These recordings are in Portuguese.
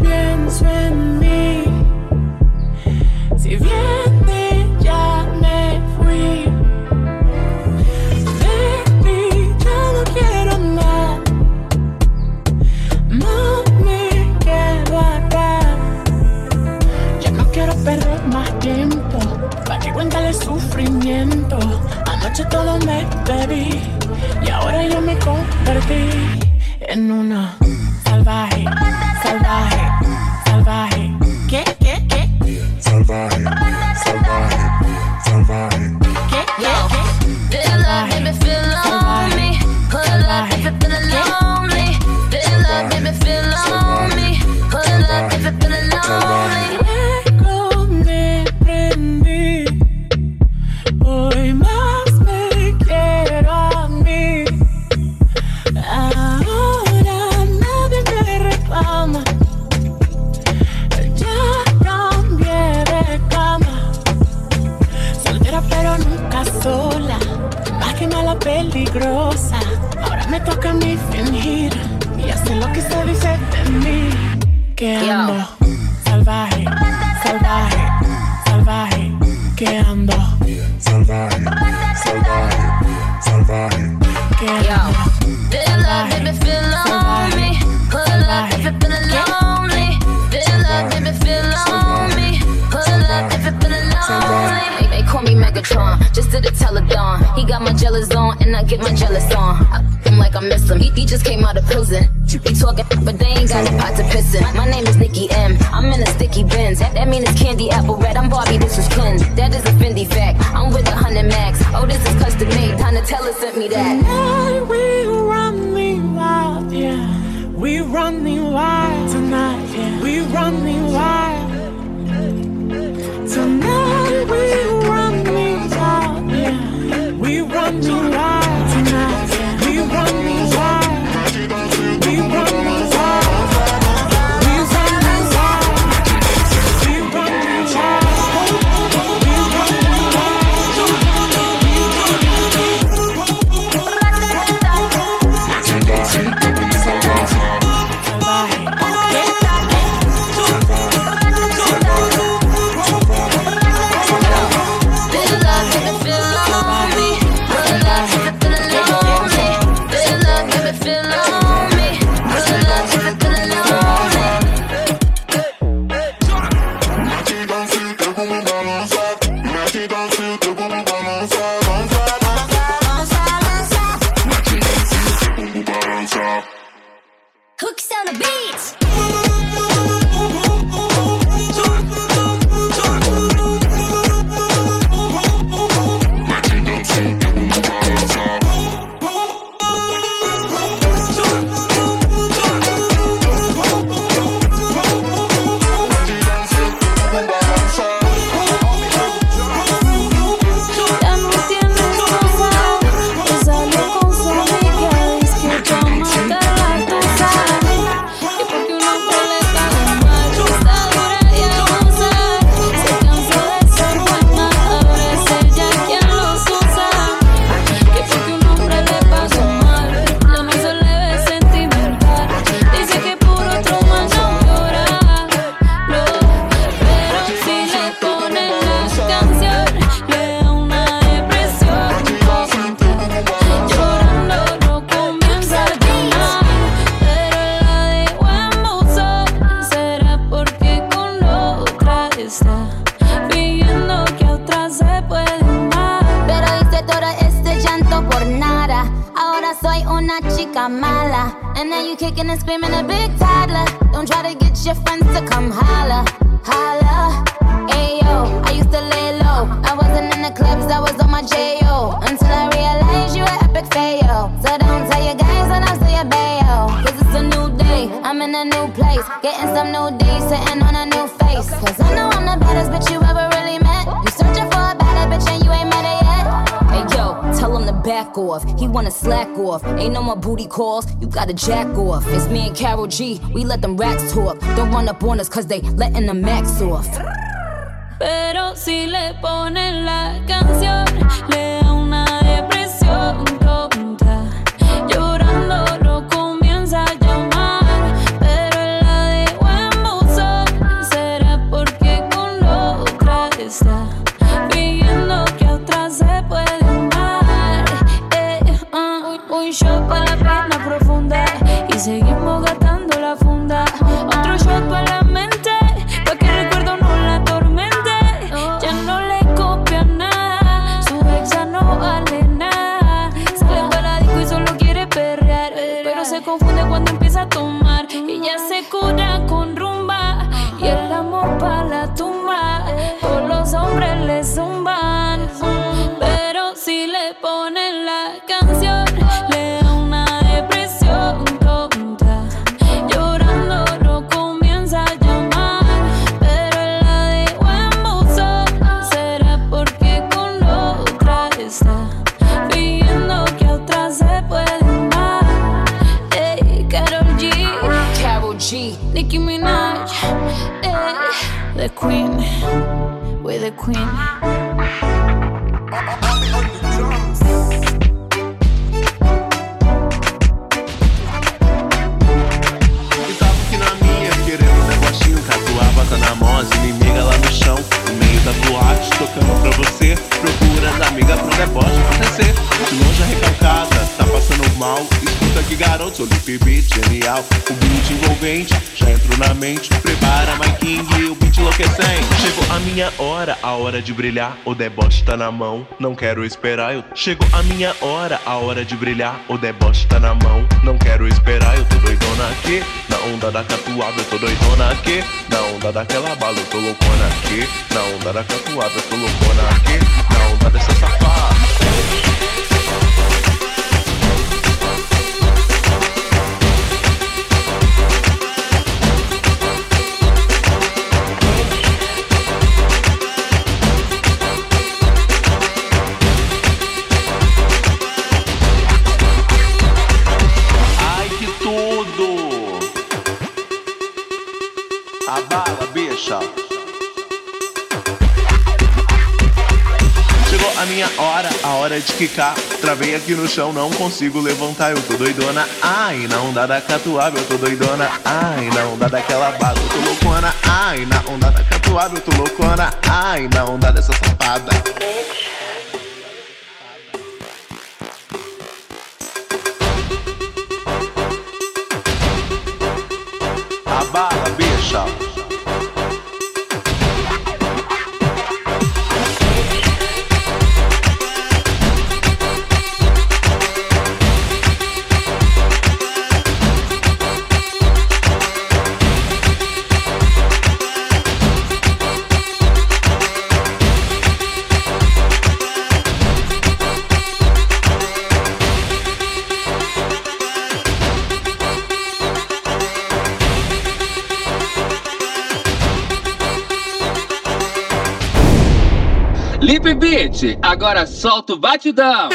Pienso en mí. Si bien ya me fui. Baby, ya no quiero más. Mami, quedo acá. Ya no quiero perder más tiempo. Pa' que cuéntale sufrimiento. Anoche todo me bebí. Y ahora yo me convertí en una फराहे फराहे Salvaje, salvaje, feel love, feel lonely. Up if you're feeling lonely. Feel love, feel lonely. Up if you're feeling lonely. They, they call me Megatron, just did a telethon. He got my jealous on, and I get my jealous on. I him like I miss him. He, he just came out of prison. They talking, but they ain't got a pot to piss in. My name is Nikki M. I'm in a sticky Benz. That, that mean it's candy apple red. I'm Barbie, this is Ken. That is a Fendi fact. I'm with a hundred max. Oh, this is custom made. Donatella sent me that. Tonight we running wild, yeah. We running wild tonight, yeah. We running wild. Tonight we running wild, yeah. We running wild yeah. We I'm in a new place. Getting some new days, sitting on a new face. Cause I know I'm the baddest bitch you ever really met. You searching for a better bitch and you ain't met her yet. Hey yo, tell him to back off. He wanna slack off. Ain't no more booty calls, you gotta jack off. It's me and Carol G, we let them racks talk. Don't run up on us cause they letting the max off. Pero si le ponen la canción, le queen, we're the queen. Tava aqui na minha, querendo um negocinho Catuaba tá na mão, as inimigas lá no chão da boate, tocando pra você Procurando amiga pro deboche acontecer. De longe a recalcada, tá passando mal Escuta aqui garoto, Lip Beat, genial. O beat envolvente, já entrou na mente Prepara my king, o beat enlouquecente. Chegou a minha hora, a hora de brilhar O deboche tá na mão, não quero esperar eu... Chegou a minha hora, a hora de brilhar O deboche tá na mão, não quero esperar Eu tô doidona aqui, na onda da catuaba Eu tô doidona aqui, na onda daquela bala Eu tô loucona aqui, na onda da catuaba Eu tô loucona aqui, na onda dessa safada minha hora, a hora de quicar. Travei aqui no chão, não consigo levantar. Eu tô doidona, ai, na onda da catuaba. Eu tô doidona, ai, na onda daquela bala. Eu tô loucona, ai, na onda da catuaba. Eu tô loucona, ai, na onda dessa safada. Agora solta o batidão.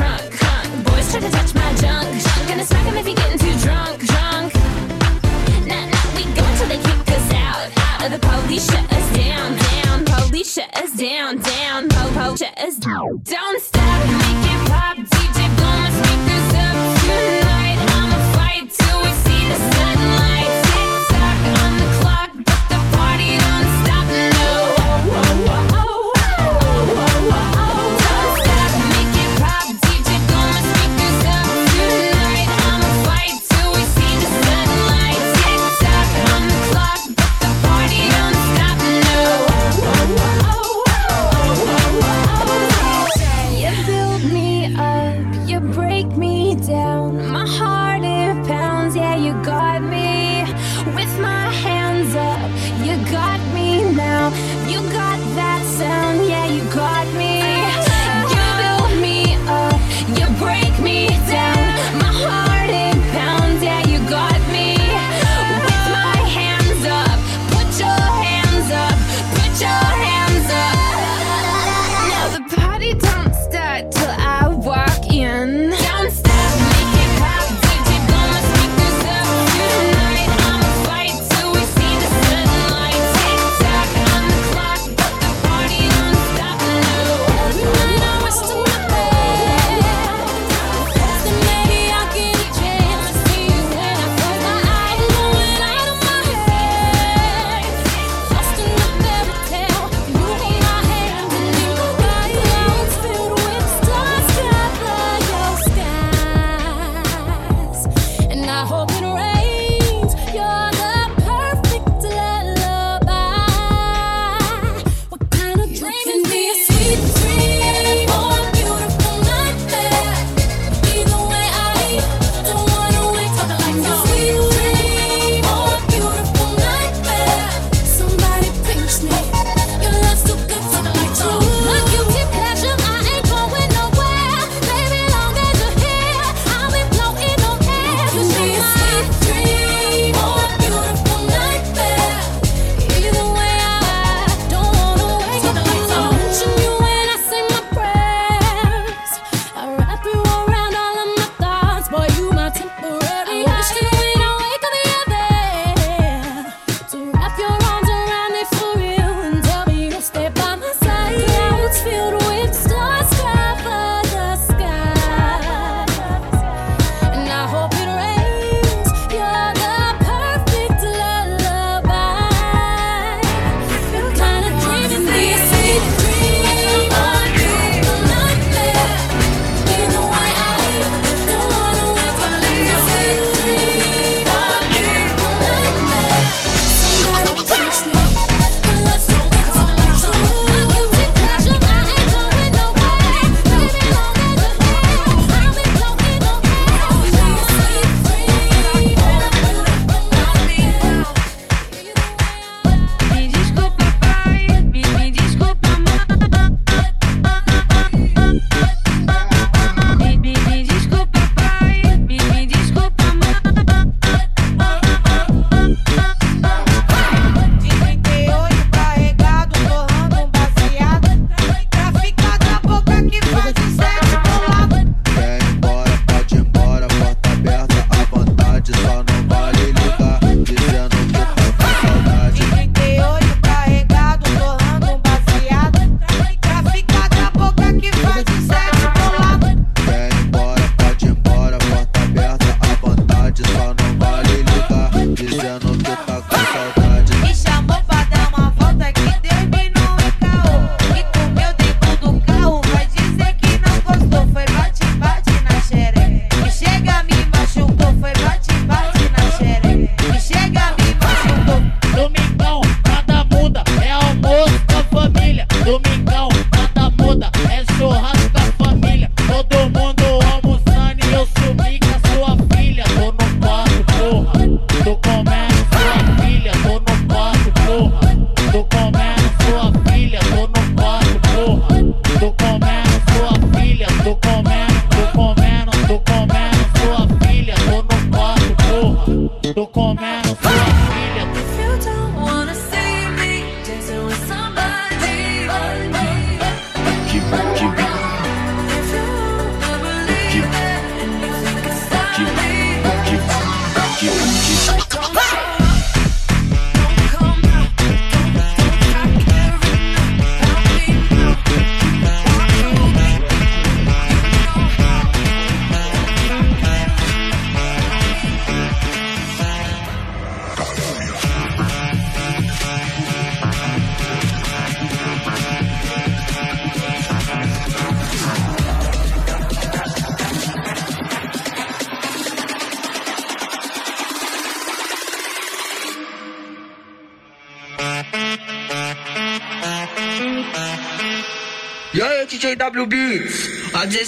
Boys try to touch my junk, junk. Gonna smack him if he getting too drunk, drunk. Nah, nah, we go until they kick us out, out. Or the police shut us down, down. Police shut us down, down. Po, po, shut us down. Don't stop.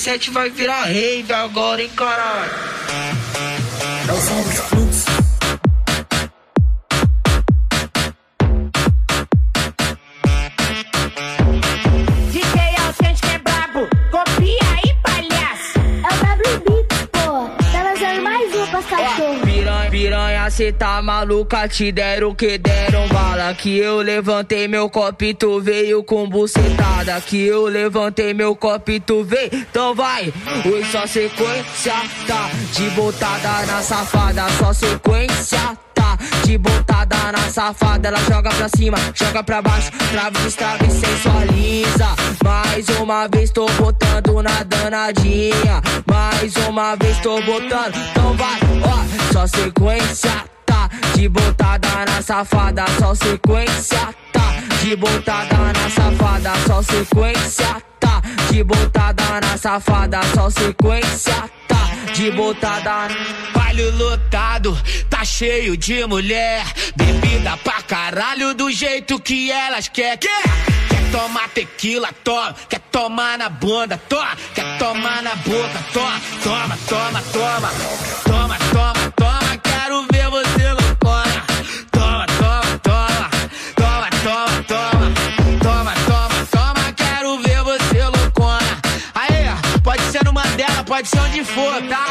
17 vai virar rave agora, hein, caralho? É o som tá maluca, te deram que deram bala. Que eu levantei meu copo e tu veio com bucetada. Que eu levantei meu copo e tu veio, então vai. Oi, só sequência, tá? De botada na safada, só sequência, tá? De botada na safada, ela joga pra cima, joga pra baixo, trava, destrava e sensualiza. Mais uma vez tô botando na danadinha. Mais uma vez tô botando, então vai, ó, só sequência? De botada na safada, só sequência, tá? De botada na safada, só sequência, tá? De botada na safada, só sequência, tá? De botada Baile lotado, tá cheio de mulher Bebida pra caralho do jeito que elas quer Quer, quer tomar tequila, toma Quer tomar na bunda, toma Quer tomar na boca, Toma, toma, toma Toma, toma, toma pode ser onde for, tá?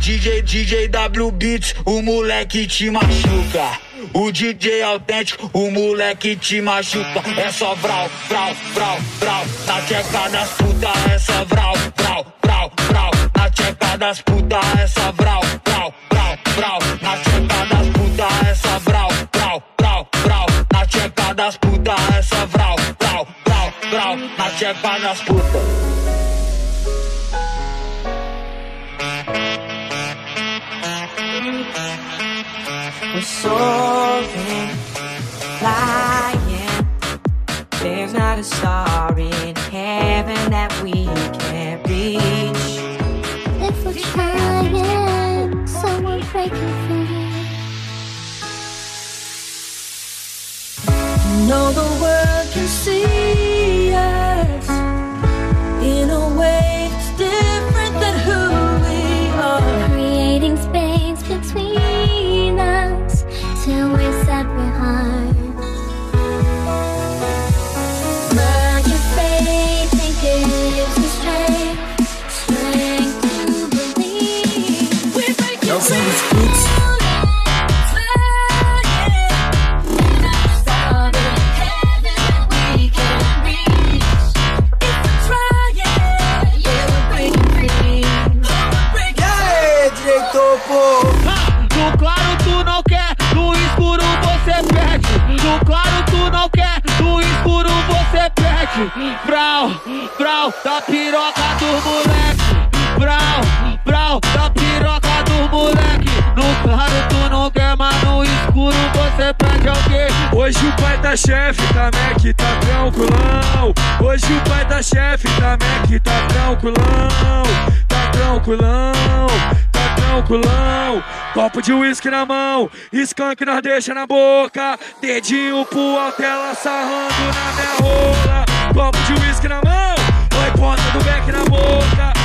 DJ, DJ W Beats, o moleque te machuca. O DJ autêntico, o moleque te machuca. É só vral, vral, vral, vral. Na tcheca das puta, é só vral, vral, vral, vral. Na tcheca das puta, é só vral, vral, vral, vral. Na tcheca das puta, é só vral, vral, vral, vral. Na tcheca das puta, é só vral, vral, vral, vral. Na tcheca das puta. We're soaring, flying. There's not a star in heaven that we can't reach. If we're trying, someone breaking free. know the world can see De uísque na mão, skunk nós deixa na boca. Dedinho pro alto, ela sarrando na minha rola. Copo de uísque na mão, oi ponta do beck na boca.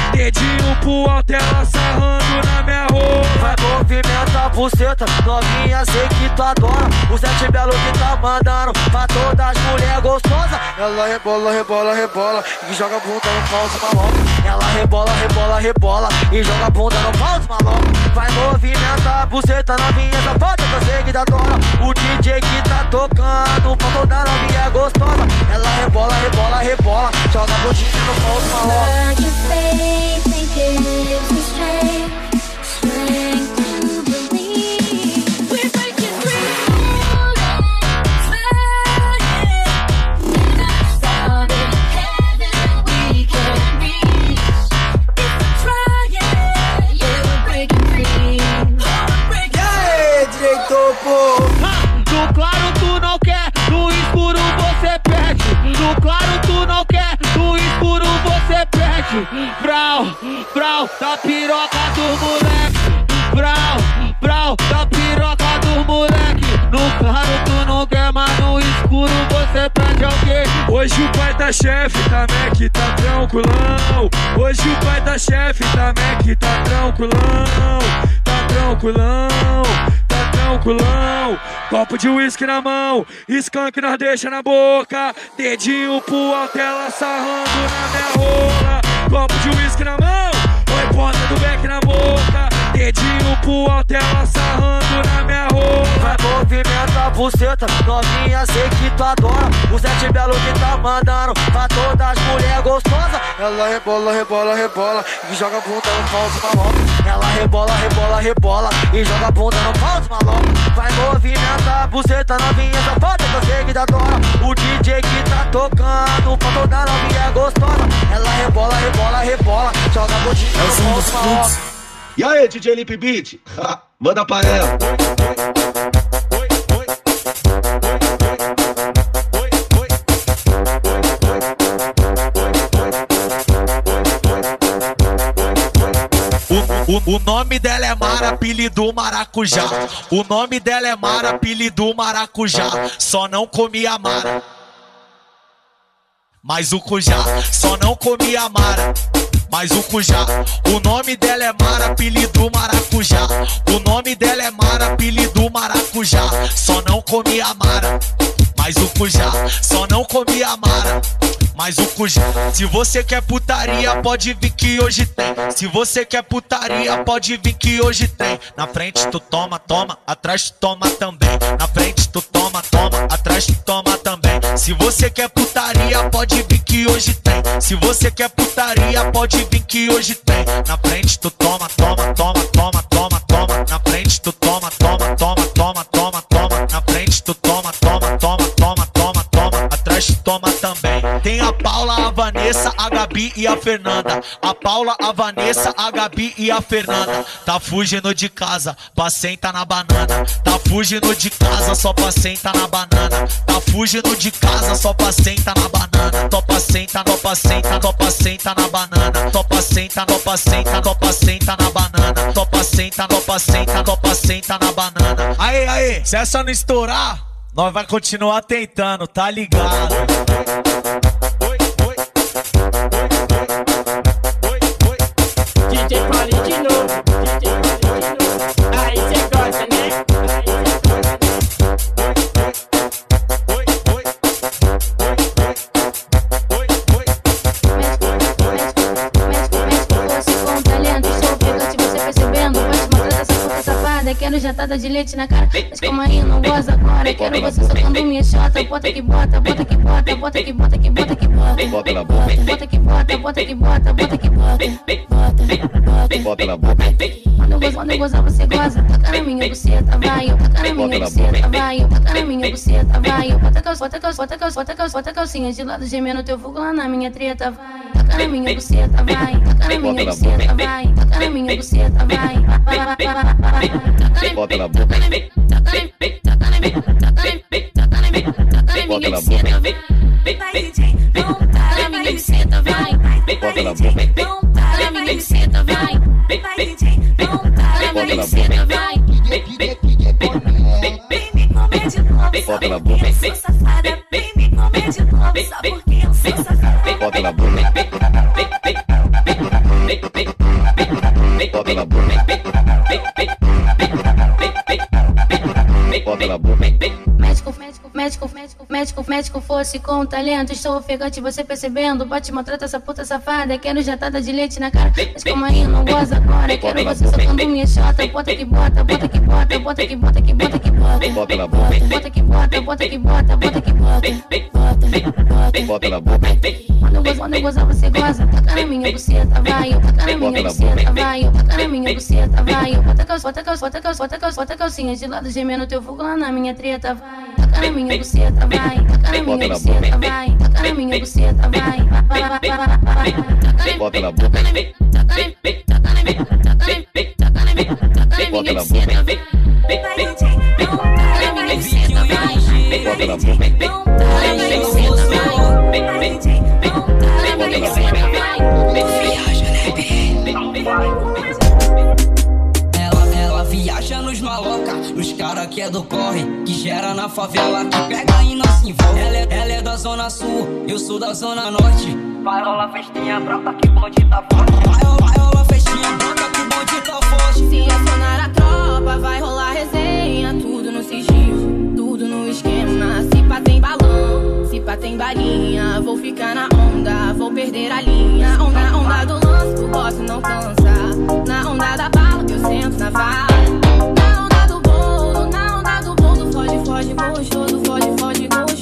Dedinho pro alto, ela sarrando na minha rola. Vai movimenta a buceta, novinha, sei que tu adora. O sete belo que tá mandando pra todas as mulheres gostosas. Ela rebola, rebola, rebola e joga a bunda no pau maloca. Ela rebola, rebola, rebola e joga a bunda no pau maloca. Vai movimentar a buceta novinha safada que eu sei que dá dona. O DJ que tá tocando pra toda novinha gostosa. Ela rebola, rebola, rebola, joga a bundinha no pau de maloca. Like perde. Brau, brau, da piroca do moleque. Brau, brau, da piroca do moleque. No claro tu não quer, mas no escuro você perde alguém. Hoje o pai da chefe tá Mac, tá tranquilão. Hoje o pai da chefe tá Mac, tá tranquilão. Tá tranquilão, tá tranquilão. Copo de uísque na mão, skunk nós deixa na boca. Dedinho pro alto, sarrando na minha rola. Copo de uísque na mão, oi ponta do beck na boca. Dedinho pro alto, ela sarrando na minha rola. Vai movimenta a buceta, novinha, sei que tu adora. O sete belo que tá mandando pra todas as mulheres gostosas. Ela rebola, rebola, rebola e joga a bunda no pau de maloca. Ela rebola, rebola, rebola e joga a bunda no pau de maloca. Vai movimenta a buceta, novinha, safada que eu sei que tu adora. O DJ que tá tocando pra toda novinha gostosa. Ela rebola, rebola, rebola, joga a bundinha no pau de maloca. E aí, DJ Lip Beat? Manda pra ela. O, o, o nome dela é Mara, apelido Maracujá. O nome dela é Mara, apelido Maracujá. Só não comia Mara. Mas o Cujá só não comia Mara. Mas o Cujá, o nome dela é Mara, apelido Maracujá. O nome dela é Mara, apelido Maracujá. Só não comia Mara. Mas o Cujá só não comia Mara. Mas o Cujá, se você quer putaria, pode vir que hoje tem. Se você quer putaria, pode vir que hoje tem. Na frente tu toma, toma, atrás tu toma também. Na frente tu toma, toma, atrás tu toma também. Se você quer putaria, pode vir que hoje tem. Se você quer putaria, pode vir que hoje tem. Na frente tu toma, toma, toma, toma, toma. Vanessa, a Gabi e a Fernanda. A Paula, a Vanessa, a Gabi e a Fernanda. Tá fugindo de casa, pra sentar na banana. Tá fugindo de casa, só pra sentar na banana. Tá fugindo de casa, só pra sentar na banana. Topa senta, topa senta, topa senta na banana. Topa senta, topa senta, topa senta na banana. Topa senta, topa senta, topa senta na banana. Aê, aê, se essa não estourar, nós vai continuar tentando, tá ligado? Safada. Quero jatada de leite na cara. Mas como aí não goza agora. Quero você socando minha chota. Bota que bota, bota que bota, bota que bota, que bota que bota. Bota na boca. Bota que bota, bota que bota, bota que bota. Bota, Bota na boca. Quando eu gozo, quando eu gozar, você goza. Taca na minha buceta, vai. Taca na minha buceta, vai. Taca na minha buceta, vai. Bota calça, bota calça, bota calça, bota calça, bota calcinha de lado, gemendo teu fogo lá na minha treta, vai. Taca na minha buceta, vai. Taca na minha buceta, vai. Taca na minha buceta, vai. Vai, vai, vai, vai, Bota na boca. Bota na boca. na minha buceta, vai. Bota na boca. Na minha buceta, vai. Na minha buceta, vai. Bota na boca. eu sou safada. Vem me comer de novo, só porque eu sou safada. Bota na boca. Bota na boca. Bota na boca. Médico, médico, médico médico, médico, médico, fosse com talento. Estou ofegante, você percebendo. Bate, maltrata essa puta safada. Quero jatada de leite na cara. Mas como aí não goza agora. Quero você socando minha chota. Bota que bota, bota que bota, bota que bota, que bota que bota. Bota na boca. Bota que bota, bota que bota, bota que bota. Bota, Bota na boca. Quando eu gozo, quando eu gozar, você goza. Taca na minha buceta, vai. Taca na minha buceta, vai. Taca na minha buceta, vai. Bota bota bota calça, bota calça, bota calcinha de lado, gemendo teu fogo lá na minha treta, vai. Taca na minha buceta, vai. Taca na minha buceta, vai. Taca na minha buceta, vai. Vai, vai, vai, vai, vai, vai. Bota na boca. Bota na boca. Bota na boca. Ela, nos cara que é do corre, que gera na favela, que pega e não se envolve. Ela é, ela é da zona sul, eu sou da zona norte. Vai rolar festinha brota que bonde tá forte. Vai rolar festinha brota que bonde tá forte. Se acionar a tropa, vai rolar resenha. Tudo no sigilo, tudo no esquema. Se pá tem balão, se pá tem balinha. Vou ficar na onda, vou perder a linha. Onda, onda do lance, o boss não cansa. Na onda da bala, que eu sento na vala. Bolo. Foge, foge, gostoso, foge,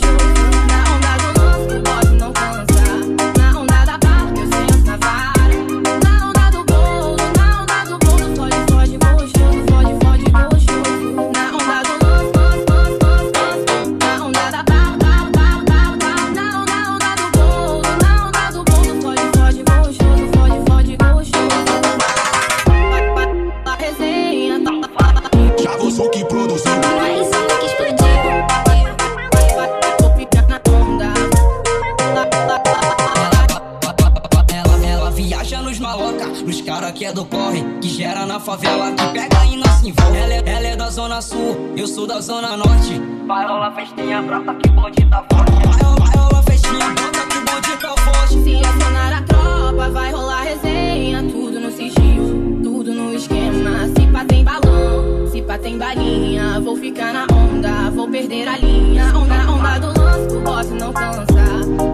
brota que o bonde tá forte. Rolar, vai rolar festinha brota que o bonde tá forte. Se acionar a tropa, vai rolar resenha. Tudo no sigilo, tudo no esquema. Se pá tem balão, se pá tem balinha. Vou ficar na onda, vou perder a linha. Onda, onda do lance, o boss não cansa.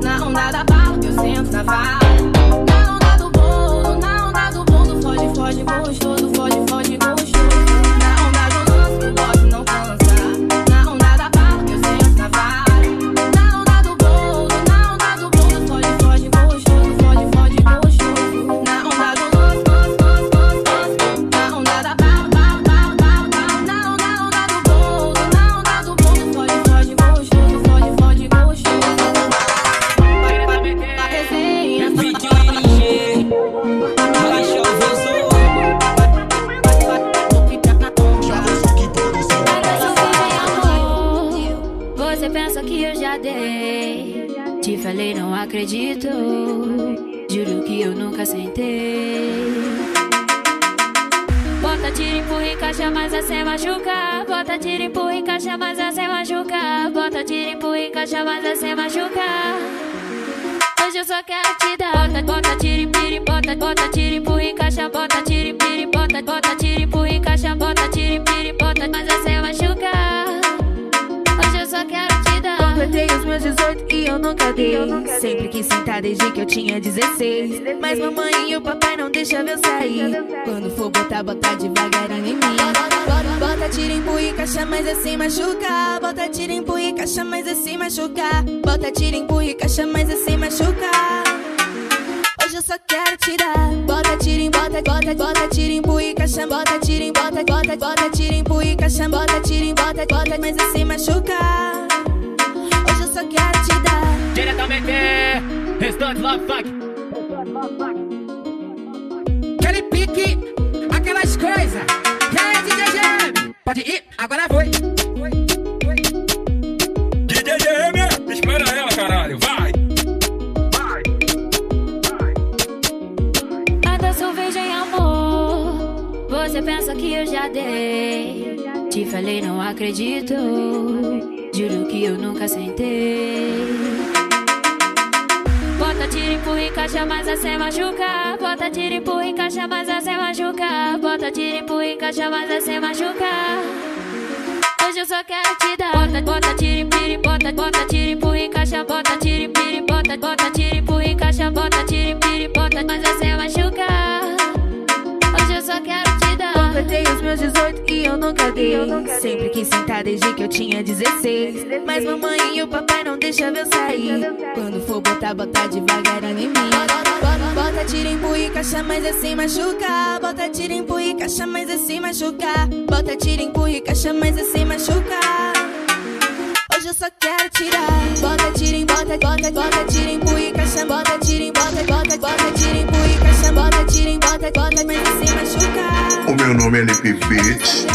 Na onda da bala, que eu sento na vala. Na onda do bolo, na onda do bolo. Foge, foge, gostoso, foge, foge, Bota tiro, empurra e caixa, mas assim machuca. Bota tiro, empurra e caixa, mas assim machuca. Hoje eu só quero te dar. Bota, bota, tira, empira, bota, bota, tira, empurra e caixa, bota, tira, empira, bota, bota, tira, empurra e caixa, bota, tira, empira, bota, mas assim machuca. Hoje Completei os meus 18 e eu nunca dei. Sempre quis sentar desde que eu tinha 16. Mas mamãe e o papai não deixam eu sair. Quando for botar, botar devagarinho em mim. Bota, bota, tira, empurra e caixa, mas assim machuca. Bota, tira, empurra e caixa, mas assim machuca. Bota, tira, empurra e caixa, mas assim machuca. Hoje eu só quero te dar. Bota, tira, em bota, bota, bota, tira, empurra e caixa. Bota, tira, em bota, bota, bota, tira, empurra e caixa. Bota, tira, em bota, bota, mas assim machuca. Hoje eu só quero te dar. Diretamente, restante Love Funk. Aquele pique, aquelas coisas. E aí, DJ GM? Pode ir, agora foi. DJ GM, espera ela, caralho, vai! Ainda sou virgem, amor. Você pensa que eu já dei. Te falei, não acredito. Juro que eu nunca sentei. Bota tiro, empurra e caixa, mas assim machuca. Bota tiro, empurra e caixa, mas assim machuca. Bota tiro, empurra e caixa, mas assim machuca. Hoje Hoje eu só quero te dar. Bota, bota, tira, empira, bota, bota, tira, empurra, encaixa, bota, tira, empira, bota, bota, tira, empurra, encaixa, bota, tira, empira, bota, mas você machucar. Meus 18 e eu nunca dei. Sempre quis sentar desde que eu tinha 16. Mas mamãe e o papai não deixam eu sair. Quando for botar, botar devagarinho em mim. Bota, bota, tira, empurra e caixa, mas assim machucar. Bota, tira, empurra e caixa, mas assim machucar. Bota, tira, empurra e caixa, mas assim machucar. Hoje eu só quero tirar. Bota, tira, em bota, bota, bota, tira, empurra e caixa. Bota, tira, em bota, bota, bota, tira, empurra e caixa. Bota, tira, em bota, bota, mas. O meu nome é Lipe Beach.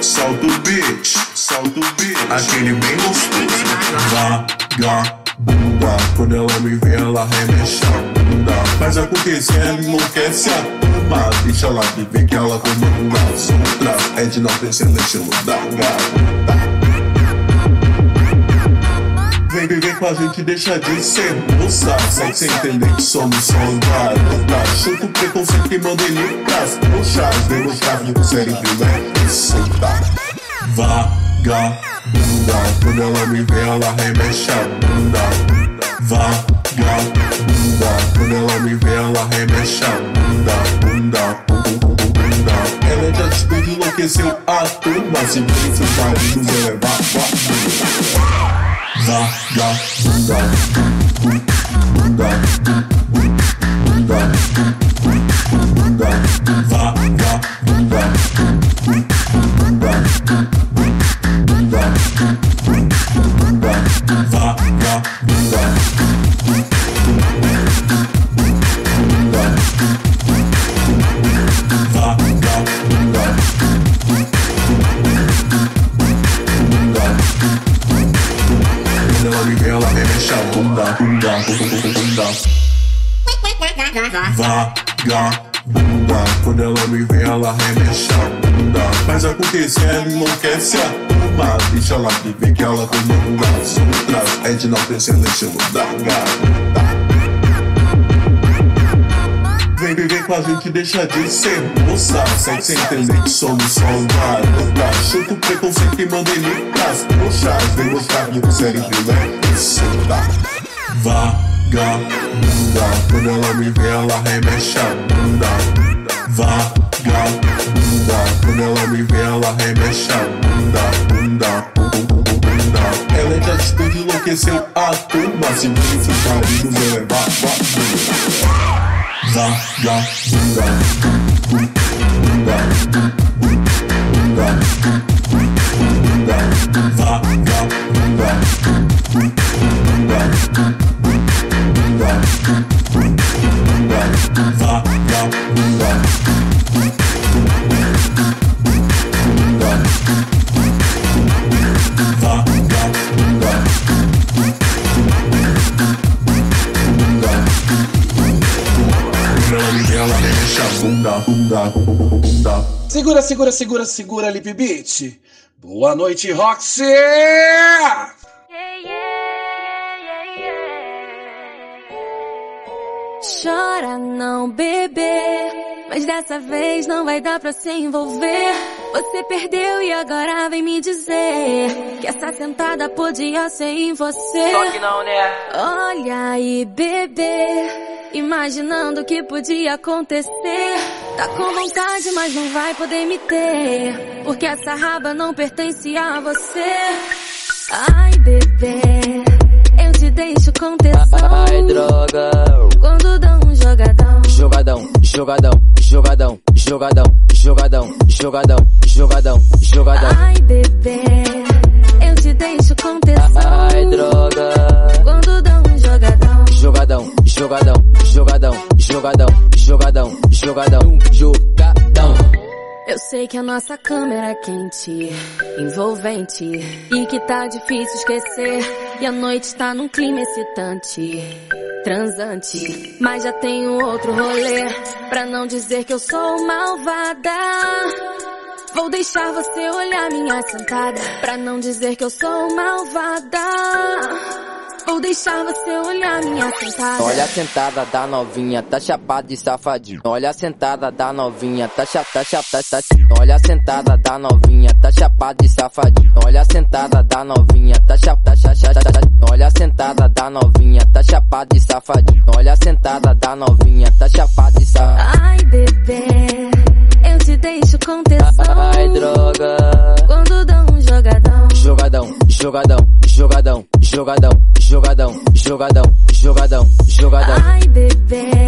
Solta o beat, solta o beat. Aquele bem gostoso. Vagabunda. Quando ela me vê, ela remexe a bunda. Faz acontecer, ela enlouquece a turma. Deixa ela viver que ela comanda as outras. É de não ter no estilo da viver com a gente, deixa de ser moça Segue sem entender que somos só garota Chuta o preconceito que manda ele pras trouxas Demonstrável que série primeiro solta Vagabunda Quando ela me vê, ela remexe a bunda. Vagabunda Quando ela me vê, ela remexe a bunda. Bunda, Ela é de atitude, enlouqueceu a turma. Se vem seus maridos, ela é vagabunda. Vagabunda Bunda Bunda ela remexe a bunda, bunda, bunda. Vagabunda, quando ela me vê, ela remexe a bunda. Faz acontecer, ela enlouquece a turma. Deixa ela viver que ela comanda as outras. É de não ter silêncio da gata. Vem viver com a gente, deixa de ser moça. Segue sem entender que somos só garota Chuta o preconceito e manda ele pras trouxas Vem mostrar que você é primeiro e solta Vagabunda. Quando ela me vê, ela remexe a bunda. Vagabunda. Quando ela me vê, ela remexe a bunda. Bunda, bunda, bunda. Ela é de atitude, enlouqueceu a turma. Se vem seus maridos, ela é vagabunda Vagabunda mexe a bunda, bunda, bunda. Segura, segura, segura, segura, Lip Beat. Boa noite, Roxy! Chora não, bebê. Mas dessa vez não vai dar pra se envolver. Você perdeu e agora vem me dizer que essa sentada podia ser em você. Só que não, né? Olha aí, bebê. Imaginando o que podia acontecer. Tá com vontade, mas não vai poder me ter. Porque essa raba não pertence a você. Ai, bebê. Eu te deixo com tesão. Ai, droga. Quando dá um jogadão. Jogadão, jogadão, jogadão, jogadão, jogadão, jogadão, jogadão, jogadão. Ai, bebê. Eu te deixo com tesão. Ai, droga. Quando dá um jogadão. Jogadão, jogadão, jogadão, jogadão, jogadão, jogadão, jogadão. Eu sei que a nossa câmera é quente, envolvente e que tá difícil esquecer. E a noite tá num clima excitante, transante. Mas já tenho outro rolê pra não dizer que eu sou malvada. Vou deixar você olhar minha sentada pra não dizer que eu sou malvada. Vou deixar você olhar minha sentada. Olha a sentada da novinha, tá chapada de safadinho. Olha a sentada da novinha, tá chata, chata, tá. tá Olha a sentada da novinha, tá chapada de safadinho. Olha a sentada da novinha, tá chata, tá chata, chata. Olha a sentada da novinha, tá chapada de safadinho. Olha a sentada da novinha, tá chapada de safadinho. Ai, bebê, eu te deixo com tesão. Ai, droga. Quando dão um jogadão. Jogadão, jogadão jogadão, jogadão, jogadão. Ai, bebê.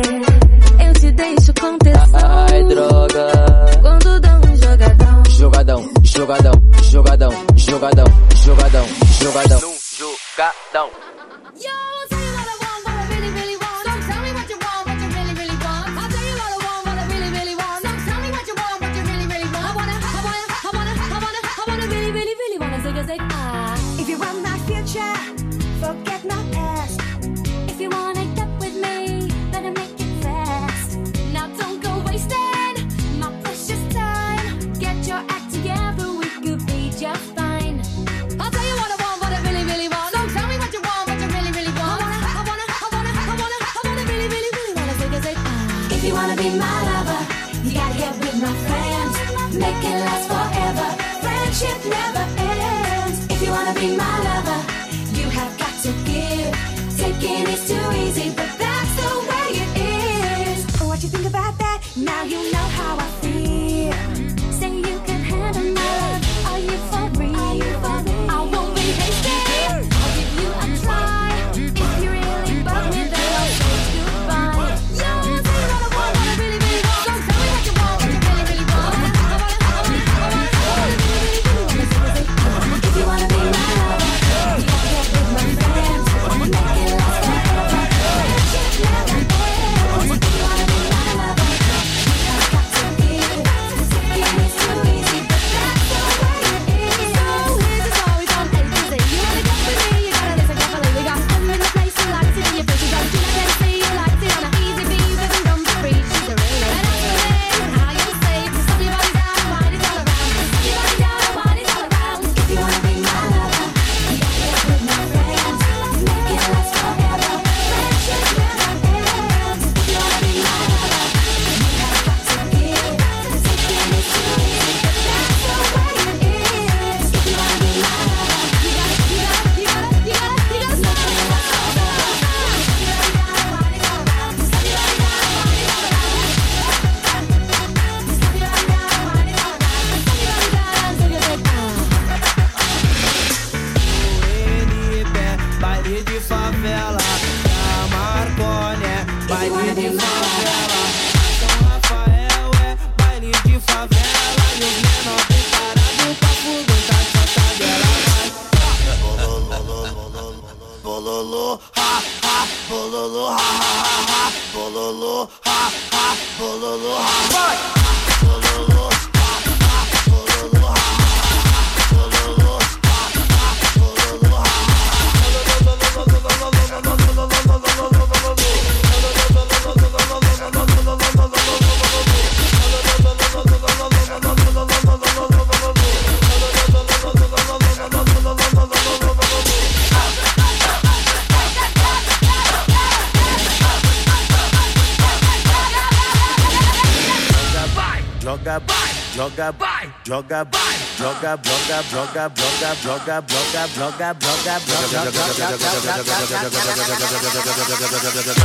joga, vai, joga, vai, joga, joga, joga, joga, joga, joga, joga, joga, joga, joga, joga, joga, joga,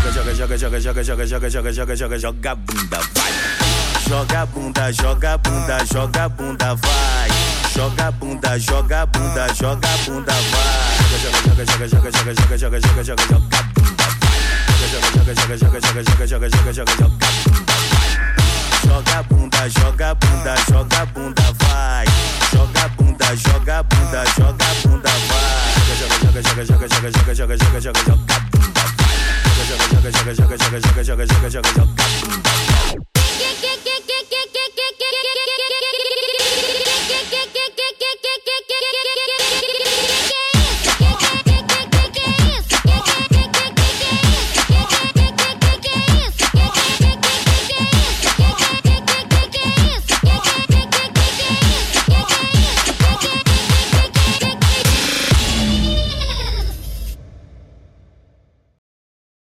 Joga joga, joga joga, joga joga, joga, Joga joga, joga joga, joga joga, joga, Joga, joga, joga, joga, joga, joga, joga, joga, joga, joga joga, joga, Joga, joga, joga, joga, joga, joga, joga, joga, joga, joga bunda. Joga bunda, joga bunda, joga bunda, vai. Joga bunda, joga bunda, joga bunda, vai. Joga, joga, joga, joga, joga, joga, joga, joga, joga, joga joga, bunda, Joga, Joga, joga, joga, joga, joga, joga, joga, joga, joga, joga bunda, vai.